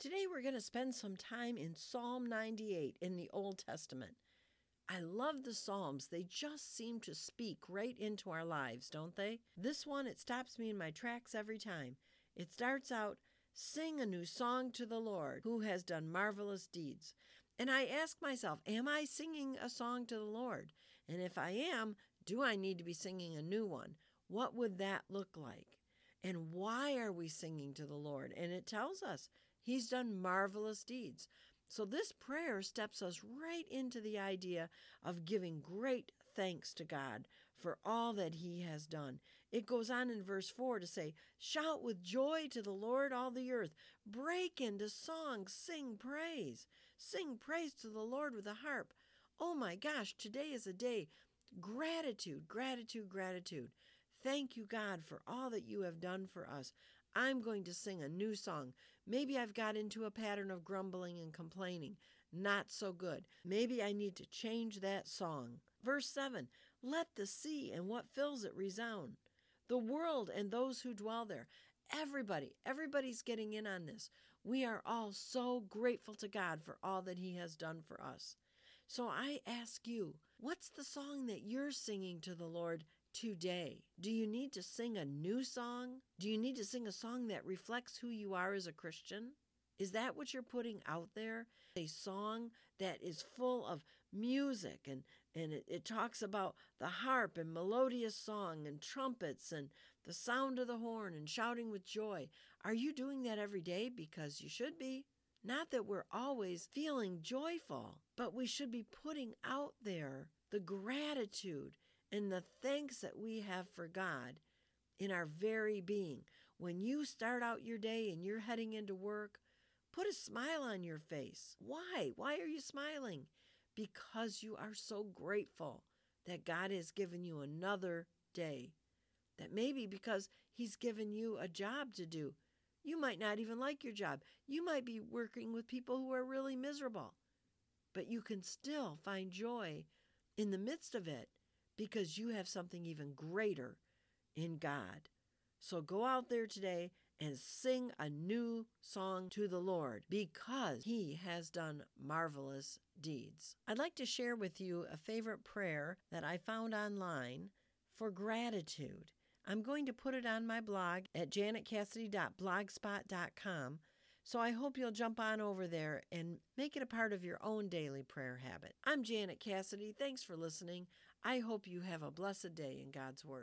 Today we're going to spend some time in Psalm 98 in the Old Testament. I love the Psalms. They just seem to speak right into our lives, don't they? This one, it stops me in my tracks every time. It starts out, Sing a new song to the Lord, who has done marvelous deeds. And I ask myself, Am I singing a song to the Lord? And if I am, do I need to be singing a new one? What would that look like? And why are we singing to the Lord? And it tells us He's done marvelous deeds. So, this prayer steps us right into the idea of giving great thanks to God for all that He has done. It goes on in verse 4 to say, Shout with joy to the Lord, all the earth. Break into song, sing praise. Sing praise to the Lord with a harp. Oh my gosh, today is a day. Gratitude, gratitude, gratitude. Thank you, God, for all that you have done for us. I'm going to sing a new song. Maybe I've got into a pattern of grumbling and complaining. Not so good. Maybe I need to change that song. Verse 7 Let the sea and what fills it resound, the world and those who dwell there. Everybody, everybody's getting in on this. We are all so grateful to God for all that He has done for us. So I ask you, what's the song that you're singing to the Lord today? Do you need to sing a new song? Do you need to sing a song that reflects who you are as a Christian? Is that what you're putting out there? A song that is full of music and, and it, it, talks about the harp and melodious song and trumpets and the sound of the horn and shouting with joy. Are you doing that every day? Because you should be. Not that we're always feeling joyful, but we should be putting out there the gratitude and the thanks that we have for God in our very being. When you start out your day and you're heading into work, put a smile on your face. Why? Why are you smiling? Because you are so grateful that God has given you another day. That maybe because He's given you a job to do. You might not even like your job. You might be working with people who are really miserable. But you can still find joy in the midst of it because you have something even greater in God. So go out there today and sing a new song to the Lord because He has done marvelous deeds. I'd like to share with you a favorite prayer that I found online for gratitude. I'm going to put it on my blog at janetcassidy.blogspot.com. So I hope you'll jump on over there and make it a part of your own daily prayer habit. I'm Janet Cassidy. Thanks for listening. I hope you have a blessed day in God's Word.